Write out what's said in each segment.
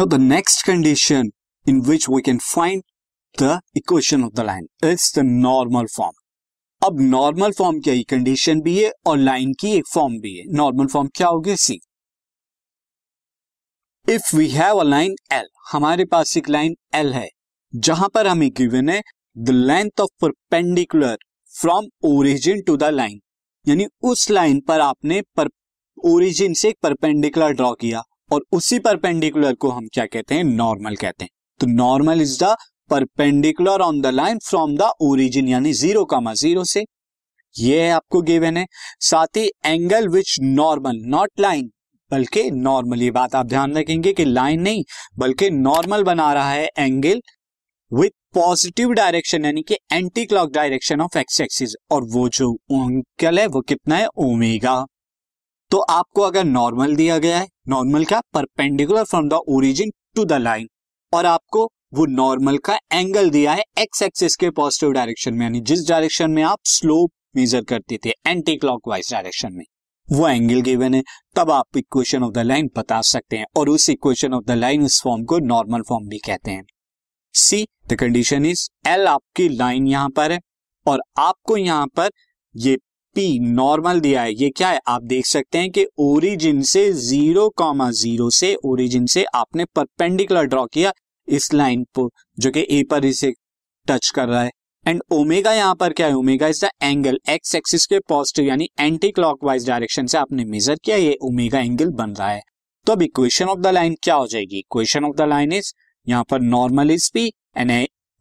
Now the next condition in which we can find the equation of the line is the normal form अब normal form क्या condition भी है और line की एक form भी है नॉर्मल फॉर्म क्या होगी see if we have a line L हमारे पास एक लाइन एल है जहां पर हमें गिवन है the length of perpendicular from origin to the line यानी उस लाइन पर आपने ओरिजिन से एक परपेंडिकुलर ड्रॉ किया और उसी परपेंडिकुलर को हम क्या कहते हैं नॉर्मल कहते हैं तो normal is the perpendicular on the line from the origin यानी जीरो कामा जीरो से ये है आपको गिवन है साथ ही angle which normal not line बल्कि नॉर्मल ये बात आप ध्यान रखेंगे कि लाइन नहीं बल्कि नॉर्मल बना रहा है एंगल विथ पॉजिटिव डायरेक्शन यानी कि anti clock direction of x axis और वो जो एंगल है वो कितना है ओमेगा तो आपको अगर नॉर्मल दिया गया है नॉर्मल क्या perpendicular from the origin to the line और आपको वो नॉर्मल का एंगल दिया है एक्स एक्सिस के पॉजिटिव डायरेक्शन में यानी जिस डायरेक्शन में आप स्लोप मेजर करते थे एंटी क्लॉकवाइज डायरेक्शन में वो एंगल गिवन है तब आप इक्वेशन ऑफ द लाइन बता सकते हैं और उस इक्वेशन ऑफ द लाइन उस फॉर्म को नॉर्मल फॉर्म भी कहते हैं see the condition is L आपकी लाइन यहां पर है और आपको यहां पर ये पी नॉर्मल दिया है ये क्या है आप देख सकते हैं कि ओरिजिन से जीरो कॉमा जीरो से ओरिजिन से आपने परपेंडिकुलर ड्रॉ किया इस लाइन पर जो कि ए पर इसे टच कर रहा है एंड ओमेगा यहाँ पर क्या है omega is the angle x axis के पॉजिटिव यानी एंटी क्लॉकवाइज डायरेक्शन से आपने मेजर किया ये ओमेगा एंगल बन रहा है तो अब इक्वेशन ऑफ द लाइन क्या हो जाएगी equation of the line is यहाँ पर normal is p and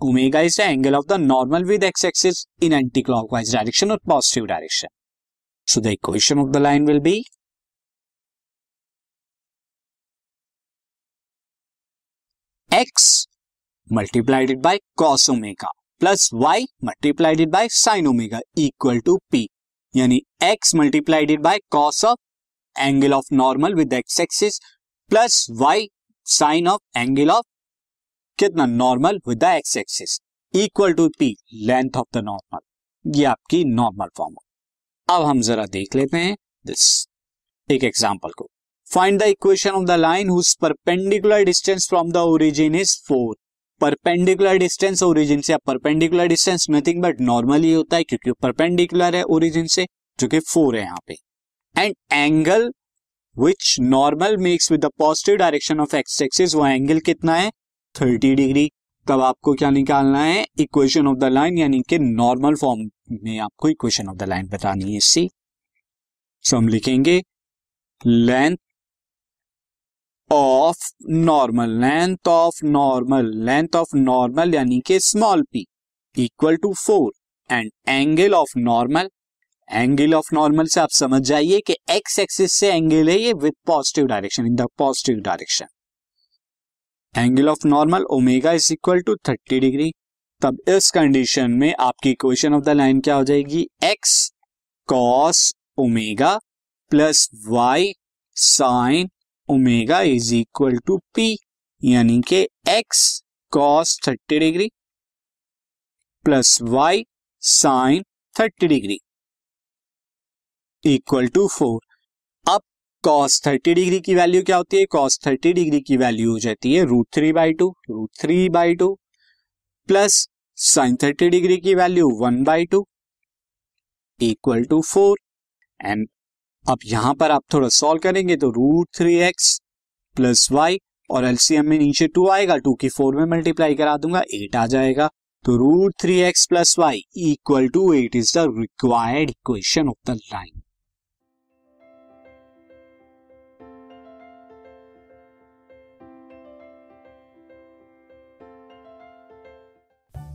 Omega is the angle of the normal with x-axis in anti-clockwise direction or positive direction. So the equation of the line will be x multiplied it by cos omega plus y multiplied it by sin omega equal to p. Yani x multiplied it by cos of angle of normal with x-axis plus y sin of angle of कितना normal with the x axis equal to p length of the normal ये आपकी normal form हो अब हम जरा देख लेते हैं दिस एक एग्जांपल को find the equation of the line whose perpendicular distance from the origin is four perpendicular distance origin से perpendicular distance nothing but normal ही होता है क्योंकि परपेंडिकुलर है ओरिजिन से जो कि फोर है यहाँ पे and angle which normal makes with the positive direction of x axis वो एंगल कितना है थर्टी डिग्री तब आपको क्या निकालना है इक्वेशन ऑफ द लाइन यानी कि नॉर्मल फॉर्म में आपको इक्वेशन ऑफ द लाइन बतानी है सी सो हम लिखेंगे length of normal length of normal length of normal यानी कि small p equal to four and angle of normal angle of normal से आप समझ जाइए कि एक्स एक्सिस से एंगल है ये with positive direction in the positive direction angle of normal omega is equal to thirty degree तब इस कंडीशन में आपकी इक्वेशन ऑफ द लाइन क्या हो जाएगी x cos omega plus y sin omega is equal to p यानी कि x cos thirty degree plus y sin thirty degree equal to four cos thirty degree की value क्या होती है cos thirty degree की वैल्यू हो जाती है root three by two root three by two plus sin thirty degree की value one by two equal to four and अब यहां पर आप थोड़ा सॉल्व करेंगे तो root three x plus y और एलसीएम में नीचे टू आएगा टू की फोर में मल्टीप्लाई करा दूंगा एट आ जाएगा तो root three x plus y equal to eight is the required equation of the line